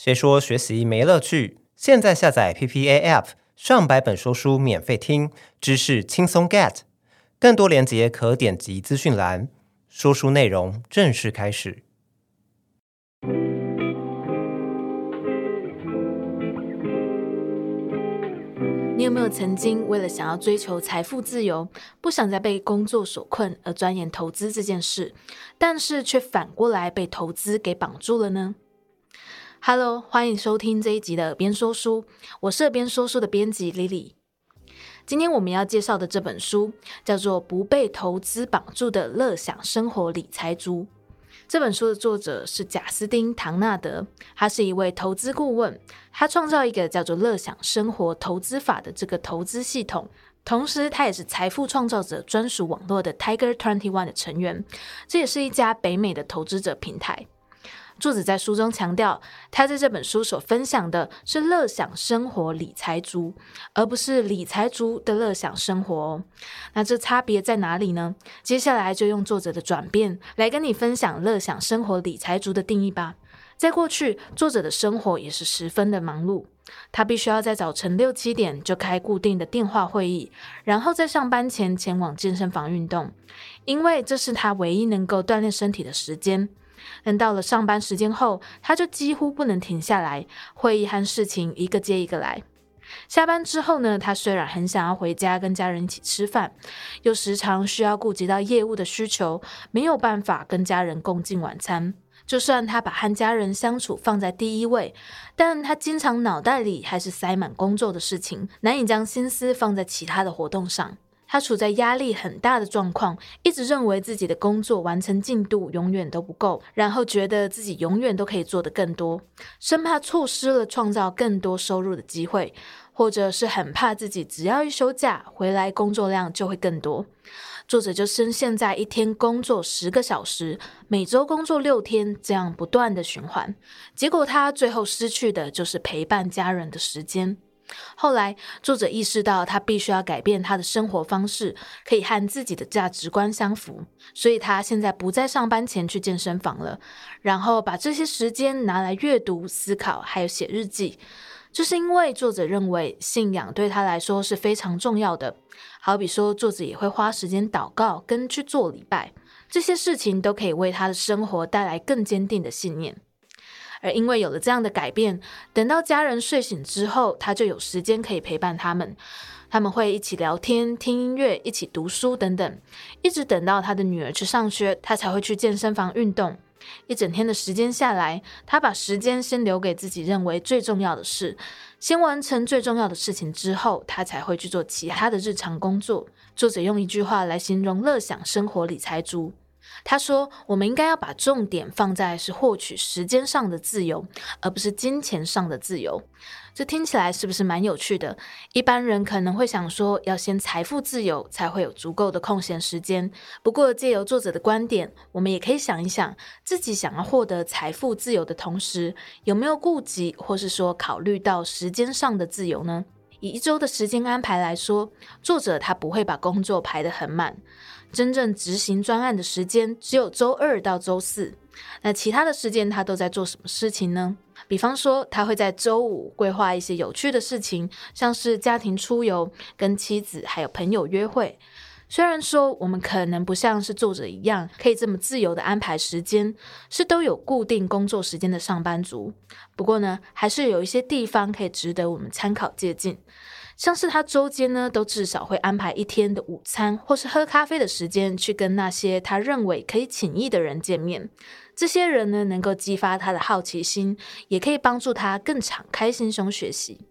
谁说学习没乐趣？现在下载 PPA App，上百本说书免费听，知识轻松 get。更多链接可点击资讯栏。说书内容正式开始。你有没有曾经为了想要追求财富自由，不想再被工作所困而钻研投资这件事，但是却反过来被投资给绑住了呢？Hello，欢迎收听这一集的耳边说书，我是耳边说书的编辑 Lily。今天我们要介绍的这本书叫做《不被投资绑住的乐享生活理财族》。这本书的作者是贾斯汀·唐纳德，他是一位投资顾问，他创造一个叫做“乐享生活投资法”的这个投资系统，同时他也是财富创造者专属网络的 Tiger Twenty One 的成员，这也是一家北美的投资者平台。作者在书中强调，他在这本书所分享的是乐享生活理财族，而不是理财族的乐享生活哦。那这差别在哪里呢？接下来就用作者的转变来跟你分享乐享生活理财族的定义吧。在过去，作者的生活也是十分的忙碌，他必须要在早晨六七点就开固定的电话会议，然后在上班前前往健身房运动，因为这是他唯一能够锻炼身体的时间。等到了上班时间后，他就几乎不能停下来，会议和事情一个接一个来。下班之后呢，他虽然很想要回家跟家人一起吃饭，又时常需要顾及到业务的需求，没有办法跟家人共进晚餐。就算他把和家人相处放在第一位，但他经常脑袋里还是塞满工作的事情，难以将心思放在其他的活动上。他处在压力很大的状况，一直认为自己的工作完成进度永远都不够，然后觉得自己永远都可以做得更多，生怕错失了创造更多收入的机会，或者是很怕自己只要一休假回来，工作量就会更多。作者就深陷在一天工作十个小时，每周工作六天这样不断的循环，结果他最后失去的就是陪伴家人的时间。后来，作者意识到他必须要改变他的生活方式，可以和自己的价值观相符。所以，他现在不在上班前去健身房了，然后把这些时间拿来阅读、思考，还有写日记。就是因为作者认为信仰对他来说是非常重要的。好比说，作者也会花时间祷告跟去做礼拜，这些事情都可以为他的生活带来更坚定的信念。而因为有了这样的改变，等到家人睡醒之后，他就有时间可以陪伴他们。他们会一起聊天、听音乐、一起读书等等，一直等到他的女儿去上学，他才会去健身房运动。一整天的时间下来，他把时间先留给自己认为最重要的事，先完成最重要的事情之后，他才会去做其他的日常工作。作者用一句话来形容乐享生活理财族。他说：“我们应该要把重点放在是获取时间上的自由，而不是金钱上的自由。”这听起来是不是蛮有趣的？一般人可能会想说，要先财富自由才会有足够的空闲时间。不过，借由作者的观点，我们也可以想一想，自己想要获得财富自由的同时，有没有顾及或是说考虑到时间上的自由呢？以一周的时间安排来说，作者他不会把工作排得很满。真正执行专案的时间只有周二到周四，那其他的时间他都在做什么事情呢？比方说，他会在周五规划一些有趣的事情，像是家庭出游、跟妻子还有朋友约会。虽然说我们可能不像是作者一样可以这么自由的安排时间，是都有固定工作时间的上班族，不过呢，还是有一些地方可以值得我们参考借鉴。像是他周间呢，都至少会安排一天的午餐或是喝咖啡的时间，去跟那些他认为可以请益的人见面。这些人呢，能够激发他的好奇心，也可以帮助他更敞开心胸学习。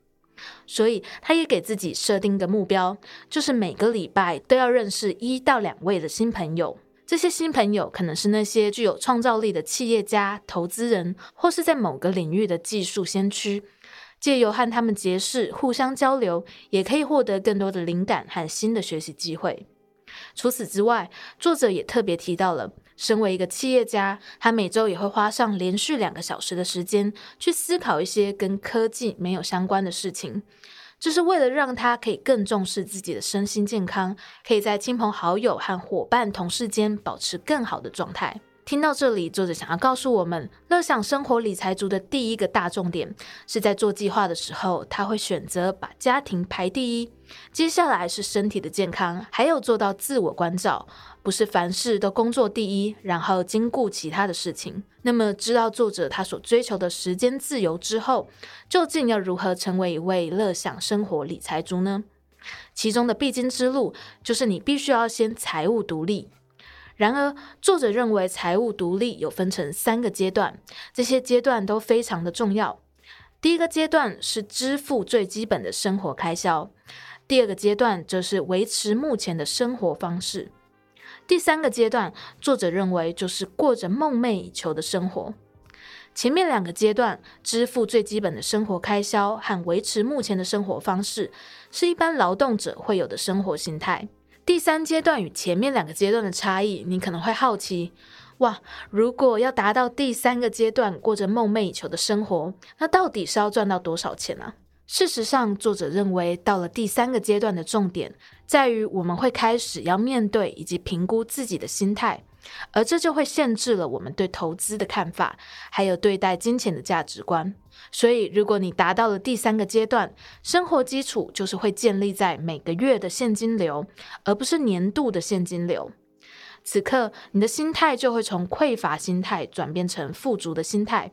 所以，他也给自己设定个目标，就是每个礼拜都要认识一到两位的新朋友。这些新朋友可能是那些具有创造力的企业家、投资人，或是在某个领域的技术先驱。借由和他们结识、互相交流，也可以获得更多的灵感和新的学习机会。除此之外，作者也特别提到了，身为一个企业家，他每周也会花上连续两个小时的时间去思考一些跟科技没有相关的事情，这是为了让他可以更重视自己的身心健康，可以在亲朋好友和伙伴、同事间保持更好的状态。听到这里，作者想要告诉我们，乐享生活理财族的第一个大重点是在做计划的时候，他会选择把家庭排第一，接下来是身体的健康，还有做到自我关照，不是凡事都工作第一，然后兼顾其他的事情。那么，知道作者他所追求的时间自由之后，究竟要如何成为一位乐享生活理财族呢？其中的必经之路，就是你必须要先财务独立。然而，作者认为财务独立有分成三个阶段，这些阶段都非常的重要。第一个阶段是支付最基本的生活开销，第二个阶段则是维持目前的生活方式，第三个阶段，作者认为就是过着梦寐以求的生活。前面两个阶段，支付最基本的生活开销和维持目前的生活方式，是一般劳动者会有的生活心态。第三阶段与前面两个阶段的差异，你可能会好奇：哇，如果要达到第三个阶段，过着梦寐以求的生活，那到底是要赚到多少钱呢？事实上，作者认为，到了第三个阶段的重点，在于我们会开始要面对以及评估自己的心态。而这就会限制了我们对投资的看法，还有对待金钱的价值观。所以，如果你达到了第三个阶段，生活基础就是会建立在每个月的现金流，而不是年度的现金流。此刻，你的心态就会从匮乏心态转变成富足的心态，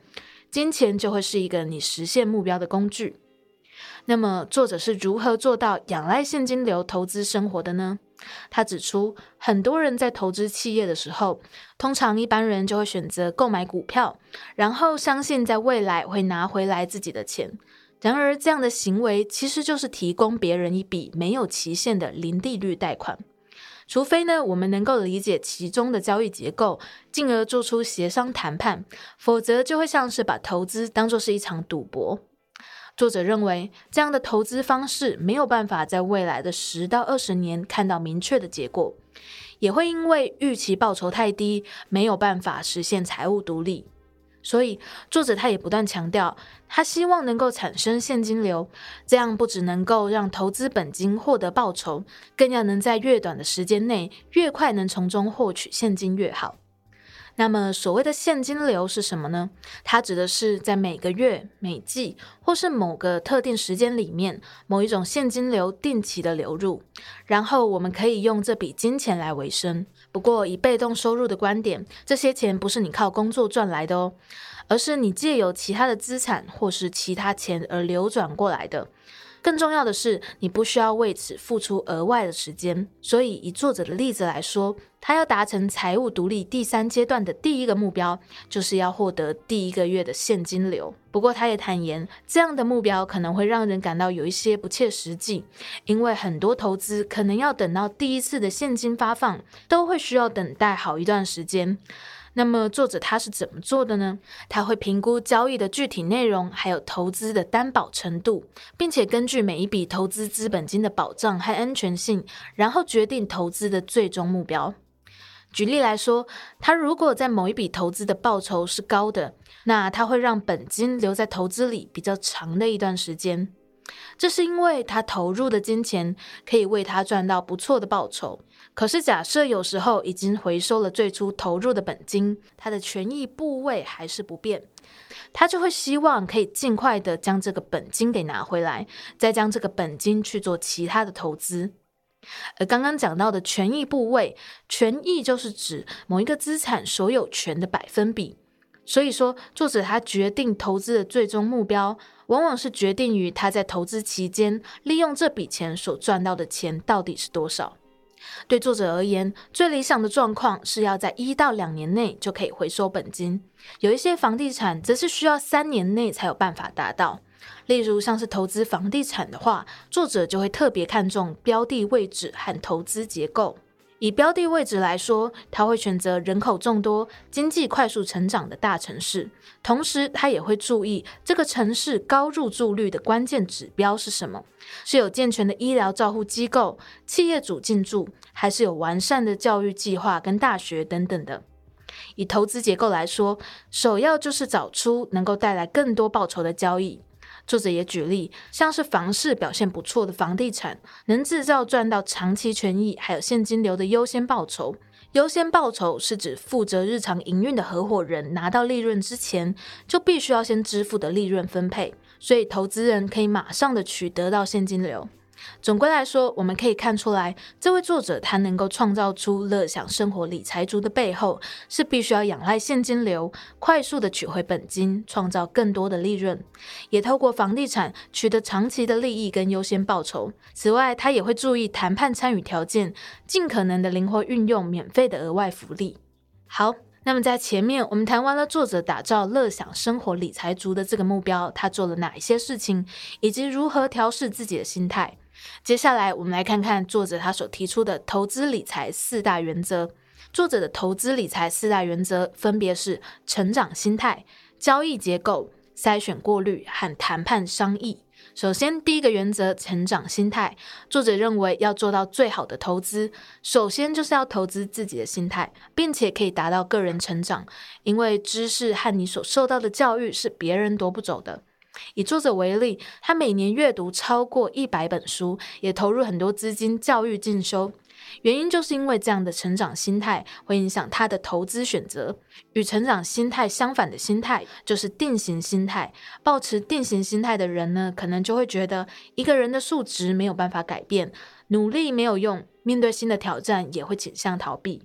金钱就会是一个你实现目标的工具。那么，作者是如何做到仰赖现金流投资生活的呢？他指出，很多人在投资企业的时候，通常一般人就会选择购买股票，然后相信在未来会拿回来自己的钱。然而，这样的行为其实就是提供别人一笔没有期限的零利率贷款。除非呢，我们能够理解其中的交易结构，进而做出协商谈判，否则就会像是把投资当作是一场赌博。作者认为，这样的投资方式没有办法在未来的十到二十年看到明确的结果，也会因为预期报酬太低，没有办法实现财务独立。所以，作者他也不断强调，他希望能够产生现金流，这样不只能够让投资本金获得报酬，更要能在越短的时间内，越快能从中获取现金越好。那么，所谓的现金流是什么呢？它指的是在每个月、每季或是某个特定时间里面，某一种现金流定期的流入，然后我们可以用这笔金钱来维生。不过，以被动收入的观点，这些钱不是你靠工作赚来的哦，而是你借由其他的资产或是其他钱而流转过来的。更重要的是，你不需要为此付出额外的时间。所以，以作者的例子来说，他要达成财务独立第三阶段的第一个目标，就是要获得第一个月的现金流。不过，他也坦言，这样的目标可能会让人感到有一些不切实际，因为很多投资可能要等到第一次的现金发放，都会需要等待好一段时间。那么作者他是怎么做的呢？他会评估交易的具体内容，还有投资的担保程度，并且根据每一笔投资资本金的保障和安全性，然后决定投资的最终目标。举例来说，他如果在某一笔投资的报酬是高的，那他会让本金留在投资里比较长的一段时间。这是因为他投入的金钱可以为他赚到不错的报酬。可是，假设有时候已经回收了最初投入的本金，他的权益部位还是不变，他就会希望可以尽快的将这个本金给拿回来，再将这个本金去做其他的投资。而刚刚讲到的权益部位，权益就是指某一个资产所有权的百分比。所以说，作者他决定投资的最终目标，往往是决定于他在投资期间利用这笔钱所赚到的钱到底是多少。对作者而言，最理想的状况是要在一到两年内就可以回收本金。有一些房地产则是需要三年内才有办法达到。例如，像是投资房地产的话，作者就会特别看重标的位置和投资结构。以标的位置来说，他会选择人口众多、经济快速成长的大城市，同时他也会注意这个城市高入住率的关键指标是什么，是有健全的医疗照护机构、企业主进驻，还是有完善的教育计划跟大学等等的。以投资结构来说，首要就是找出能够带来更多报酬的交易。作者也举例，像是房市表现不错的房地产，能制造赚到长期权益还有现金流的优先报酬，优先报酬是指负责日常营运的合伙人拿到利润之前，就必须要先支付的利润分配，所以投资人可以马上的取得到现金流。总归来说，我们可以看出来，这位作者他能够创造出乐享生活理财族的背后，是必须要仰赖现金流，快速的取回本金，创造更多的利润，也透过房地产取得长期的利益跟优先报酬。此外，他也会注意谈判参与条件，尽可能的灵活运用免费的额外福利。好，那么在前面我们谈完了作者打造乐享生活理财族的这个目标，他做了哪一些事情，以及如何调试自己的心态。接下来，我们来看看作者他所提出的投资理财四大原则。作者的投资理财四大原则分别是成长心态、交易结构、筛选过滤和谈判商议。首先，第一个原则，成长心态。作者认为，要做到最好的投资，首先就是要投资自己的心态，并且可以达到个人成长，因为知识和你所受到的教育是别人夺不走的。以作者为例，他每年阅读超过一百本书，也投入很多资金教育进修。原因就是因为这样的成长心态会影响他的投资选择。与成长心态相反的心态就是定型心态。保持定型心态的人呢，可能就会觉得一个人的素质没有办法改变，努力没有用，面对新的挑战也会倾向逃避。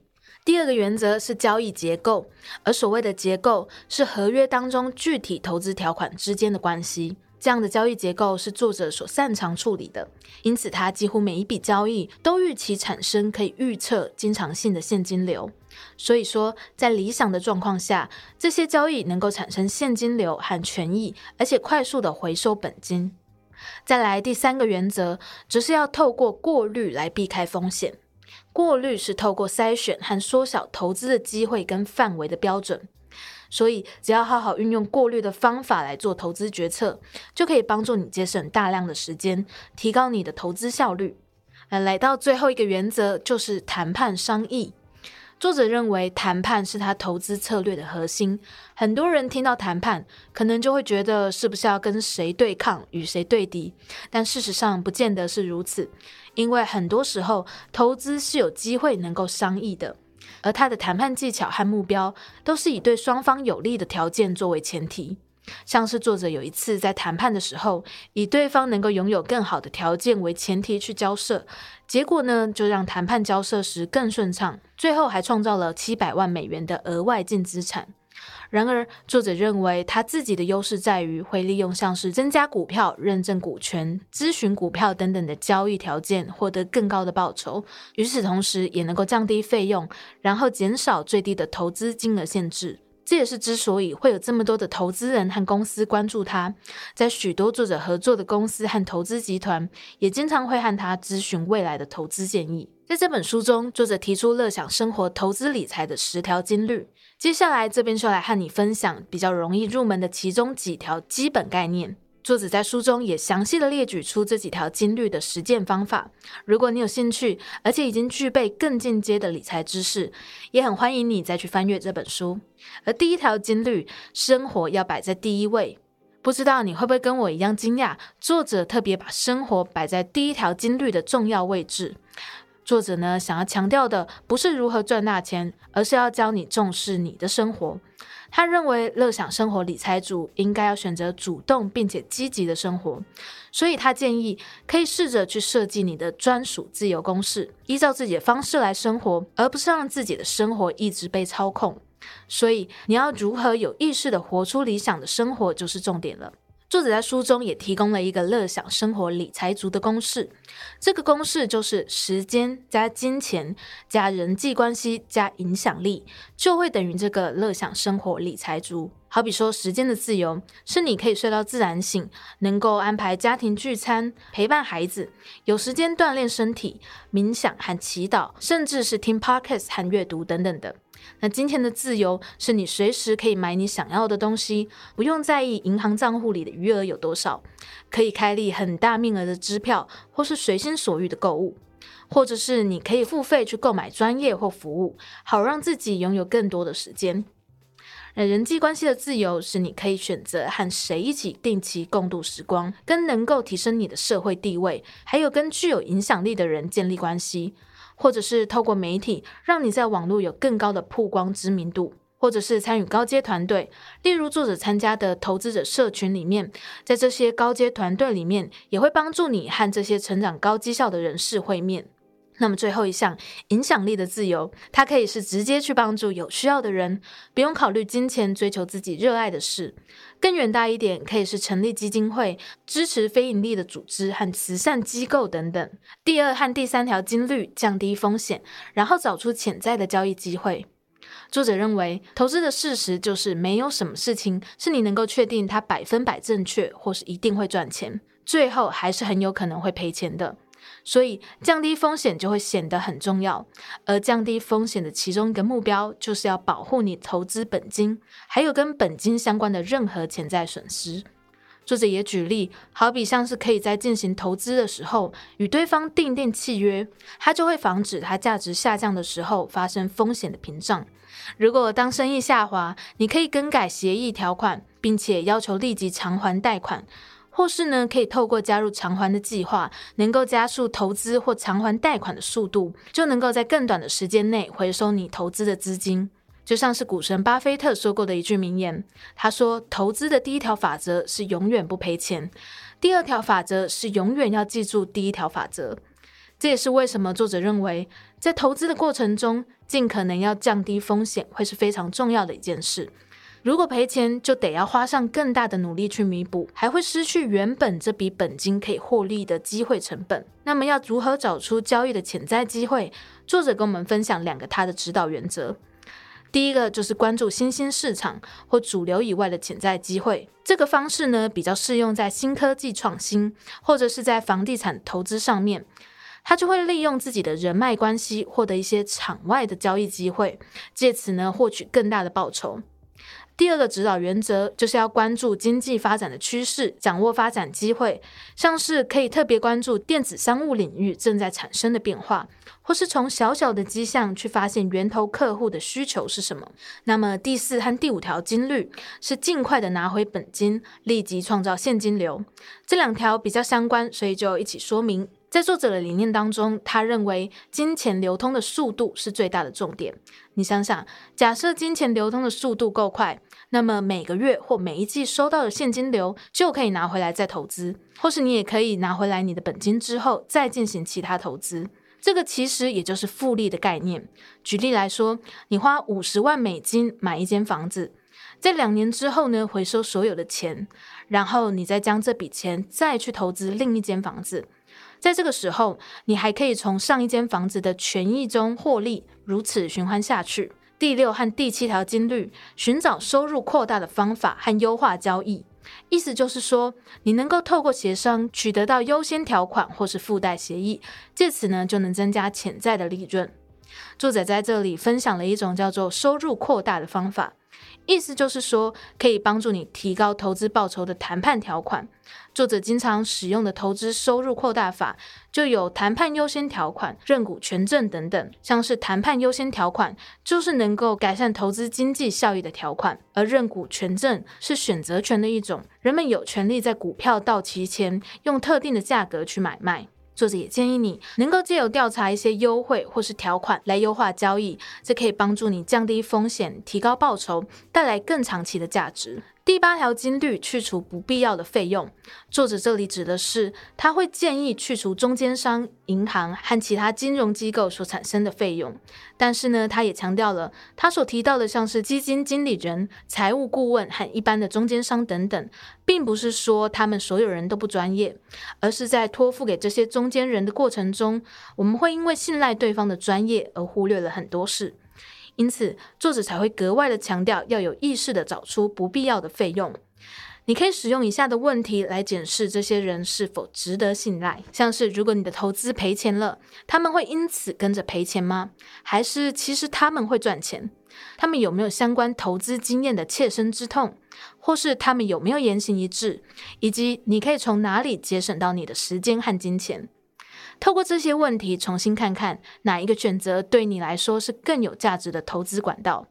第二个原则是交易结构，而所谓的结构是合约当中具体投资条款之间的关系。这样的交易结构是作者所擅长处理的，因此他几乎每一笔交易都预期产生可以预测经常性的现金流。所以说，在理想的状况下，这些交易能够产生现金流和权益，而且快速的回收本金。再来第三个原则，则是要透过过滤来避开风险。过滤是透过筛选和缩小投资的机会跟范围的标准，所以只要好好运用过滤的方法来做投资决策，就可以帮助你节省大量的时间，提高你的投资效率。那来到最后一个原则，就是谈判商议。作者认为谈判是他投资策略的核心。很多人听到谈判，可能就会觉得是不是要跟谁对抗、与谁对敌？但事实上不见得是如此，因为很多时候投资是有机会能够商议的，而他的谈判技巧和目标都是以对双方有利的条件作为前提。像是作者有一次在谈判的时候，以对方能够拥有更好的条件为前提去交涉，结果呢，就让谈判交涉时更顺畅，最后还创造了七百万美元的额外净资产。然而，作者认为他自己的优势在于会利用像是增加股票、认证股权、咨询股票等等的交易条件，获得更高的报酬。与此同时，也能够降低费用，然后减少最低的投资金额限制。这也是之所以会有这么多的投资人和公司关注他，在许多作者合作的公司和投资集团，也经常会和他咨询未来的投资建议。在这本书中，作者提出乐享生活投资理财的十条金律。接下来这边就来和你分享比较容易入门的其中几条基本概念。作者在书中也详细的列举出这几条金律的实践方法。如果你有兴趣，而且已经具备更进阶的理财知识，也很欢迎你再去翻阅这本书。而第一条金律，生活要摆在第一位。不知道你会不会跟我一样惊讶，作者特别把生活摆在第一条金律的重要位置。作者呢，想要强调的不是如何赚大钱，而是要教你重视你的生活。他认为乐享生活理财主应该要选择主动并且积极的生活，所以他建议可以试着去设计你的专属自由公式，依照自己的方式来生活，而不是让自己的生活一直被操控。所以你要如何有意识的活出理想的生活就是重点了。作者在书中也提供了一个乐享生活理财族的公式，这个公式就是时间加金钱加人际关系加影响力，就会等于这个乐享生活理财族。好比说，时间的自由是你可以睡到自然醒，能够安排家庭聚餐、陪伴孩子，有时间锻炼身体、冥想和祈祷，甚至是听 podcast 和阅读等等的。那金钱的自由是你随时可以买你想要的东西，不用在意银行账户里的余额有多少，可以开立很大面额的支票，或是随心所欲的购物，或者是你可以付费去购买专业或服务，好让自己拥有更多的时间。那人际关系的自由是你可以选择和谁一起定期共度时光，跟能够提升你的社会地位，还有跟具有影响力的人建立关系。或者是透过媒体让你在网络有更高的曝光知名度，或者是参与高阶团队，例如作者参加的投资者社群里面，在这些高阶团队里面，也会帮助你和这些成长高绩效的人士会面。那么最后一项，影响力的自由，它可以是直接去帮助有需要的人，不用考虑金钱，追求自己热爱的事。更远大一点，可以是成立基金会，支持非盈利的组织和慈善机构等等。第二和第三条金律，降低风险，然后找出潜在的交易机会。作者认为，投资的事实就是没有什么事情是你能够确定它百分百正确，或是一定会赚钱，最后还是很有可能会赔钱的。所以，降低风险就会显得很重要。而降低风险的其中一个目标，就是要保护你投资本金，还有跟本金相关的任何潜在损失。作者也举例，好比像是可以在进行投资的时候，与对方订定契约，它就会防止它价值下降的时候发生风险的屏障。如果当生意下滑，你可以更改协议条款，并且要求立即偿还贷款。或是呢，可以透过加入偿还的计划，能够加速投资或偿还贷款的速度，就能够在更短的时间内回收你投资的资金。就像是股神巴菲特说过的一句名言，他说：“投资的第一条法则是永远不赔钱，第二条法则是永远要记住第一条法则。”这也是为什么作者认为，在投资的过程中，尽可能要降低风险，会是非常重要的一件事。如果赔钱，就得要花上更大的努力去弥补，还会失去原本这笔本金可以获利的机会成本。那么要如何找出交易的潜在机会？作者跟我们分享两个他的指导原则。第一个就是关注新兴市场或主流以外的潜在机会。这个方式呢，比较适用在新科技创新或者是在房地产投资上面。他就会利用自己的人脉关系，获得一些场外的交易机会，借此呢获取更大的报酬。第二个指导原则就是要关注经济发展的趋势，掌握发展机会，像是可以特别关注电子商务领域正在产生的变化，或是从小小的迹象去发现源头客户的需求是什么。那么第四和第五条金律是尽快的拿回本金，立即创造现金流。这两条比较相关，所以就一起说明。在作者的理念当中，他认为金钱流通的速度是最大的重点。你想想，假设金钱流通的速度够快，那么每个月或每一季收到的现金流就可以拿回来再投资，或是你也可以拿回来你的本金之后再进行其他投资。这个其实也就是复利的概念。举例来说，你花五十万美金买一间房子，在两年之后呢，回收所有的钱，然后你再将这笔钱再去投资另一间房子。在这个时候，你还可以从上一间房子的权益中获利，如此循环下去。第六和第七条金律，寻找收入扩大的方法和优化交易，意思就是说，你能够透过协商取得到优先条款或是附带协议，借此呢就能增加潜在的利润。作者在这里分享了一种叫做收入扩大的方法。意思就是说，可以帮助你提高投资报酬的谈判条款。作者经常使用的投资收入扩大法，就有谈判优先条款、认股权证等等。像是谈判优先条款，就是能够改善投资经济效益的条款；而认股权证是选择权的一种，人们有权利在股票到期前用特定的价格去买卖。作者也建议你能够借由调查一些优惠或是条款来优化交易，这可以帮助你降低风险、提高报酬，带来更长期的价值。第八条金律，去除不必要的费用。作者这里指的是，他会建议去除中间商、银行和其他金融机构所产生的费用。但是呢，他也强调了，他所提到的像是基金经理人、财务顾问和一般的中间商等等，并不是说他们所有人都不专业，而是在托付给这些中间人的过程中，我们会因为信赖对方的专业而忽略了很多事。因此，作者才会格外的强调要有意识的找出不必要的费用。你可以使用以下的问题来检视这些人是否值得信赖，像是如果你的投资赔钱了，他们会因此跟着赔钱吗？还是其实他们会赚钱？他们有没有相关投资经验的切身之痛？或是他们有没有言行一致？以及你可以从哪里节省到你的时间和金钱？透过这些问题，重新看看哪一个选择对你来说是更有价值的投资管道。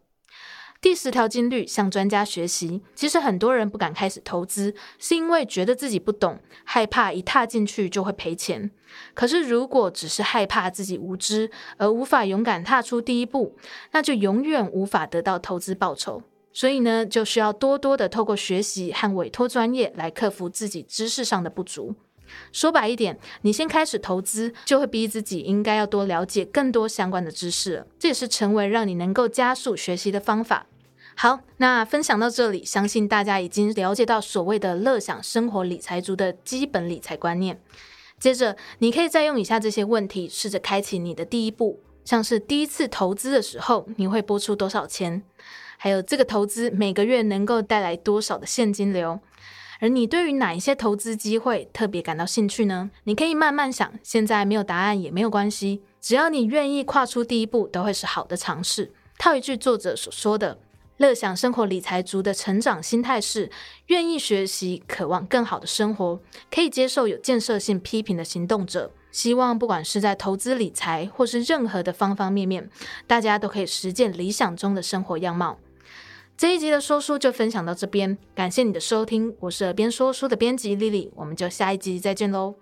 第十条金律，向专家学习。其实很多人不敢开始投资，是因为觉得自己不懂，害怕一踏进去就会赔钱。可是如果只是害怕自己无知，而无法勇敢踏出第一步，那就永远无法得到投资报酬。所以呢，就需要多多的透过学习和委托专业来克服自己知识上的不足。说白一点，你先开始投资，就会逼自己应该要多了解更多相关的知识。这也是成为让你能够加速学习的方法。好，那分享到这里，相信大家已经了解到所谓的乐享生活理财族的基本理财观念。接着，你可以再用以下这些问题，试着开启你的第一步，像是第一次投资的时候，你会拨出多少钱？还有这个投资每个月能够带来多少的现金流？而你对于哪一些投资机会特别感到兴趣呢？你可以慢慢想，现在没有答案也没有关系，只要你愿意跨出第一步，都会是好的尝试。套一句作者所说的：“乐享生活理财族的成长心态是愿意学习，渴望更好的生活，可以接受有建设性批评的行动者。希望不管是在投资理财，或是任何的方方面面，大家都可以实践理想中的生活样貌。”这一集的说书就分享到这边，感谢你的收听，我是耳边说书的编辑丽丽我们就下一集再见喽。